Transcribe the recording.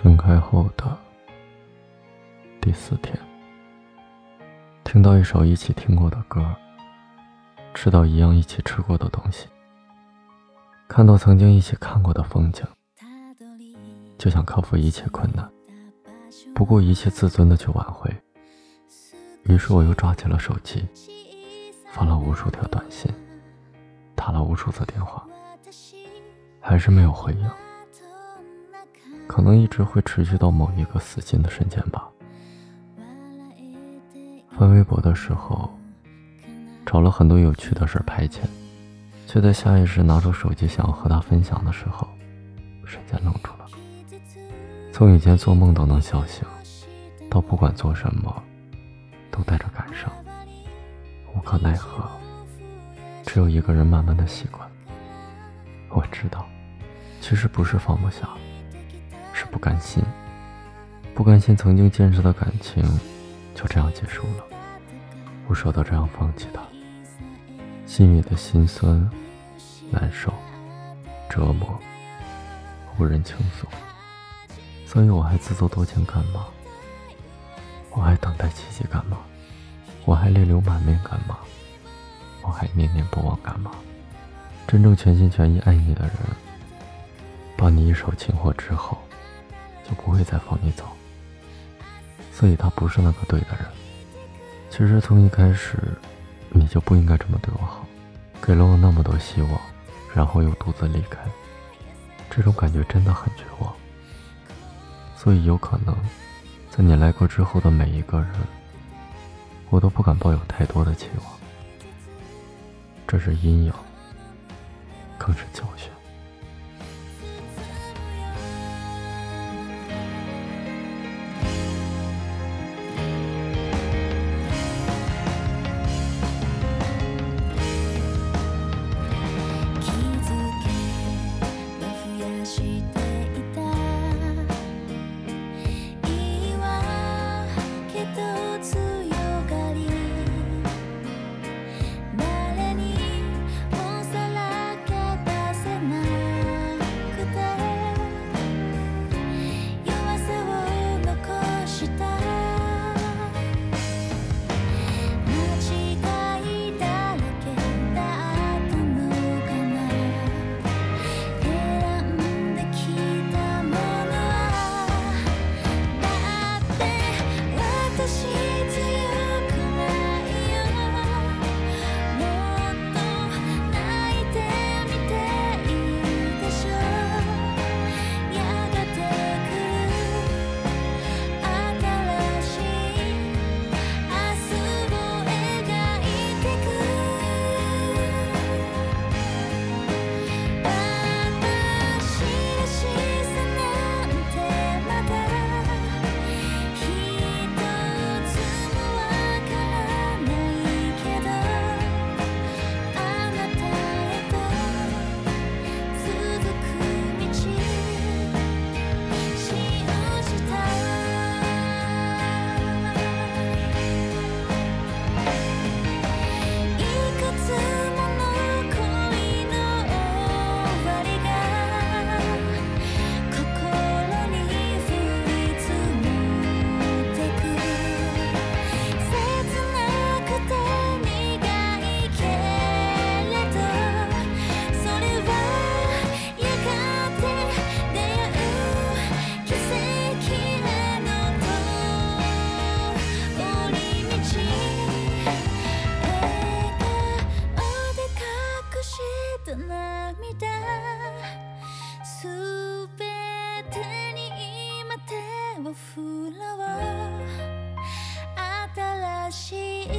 分开后的第四天，听到一首一起听过的歌，吃到一样一起吃过的东西，看到曾经一起看过的风景，就想克服一切困难，不顾一切自尊的去挽回。于是我又抓起了手机，发了无数条短信，打了无数次电话，还是没有回应。可能一直会持续到某一个死心的瞬间吧。翻微博的时候，找了很多有趣的事排遣，却在下意识拿出手机想要和他分享的时候，瞬间愣住了。从以前做梦都能笑醒，到不管做什么都带着感伤，无可奈何，只有一个人慢慢的习惯。我知道，其实不是放不下。不甘心，不甘心曾经坚持的感情就这样结束了，不舍得这样放弃他，心里的心酸、难受、折磨，无人倾诉，所以我还自作多情干嘛？我还等待奇迹干嘛？我还泪流满面干嘛？我还念念不忘干嘛？真正全心全意爱你的人，把你一手擒获之后。就不会再放你走，所以他不是那个对的人。其实从一开始，你就不应该这么对我好，给了我那么多希望，然后又独自离开，这种感觉真的很绝望。所以有可能，在你来过之后的每一个人，我都不敢抱有太多的期望。这是阴影，更是教训。た涙すべてに今手を振ろう。新しい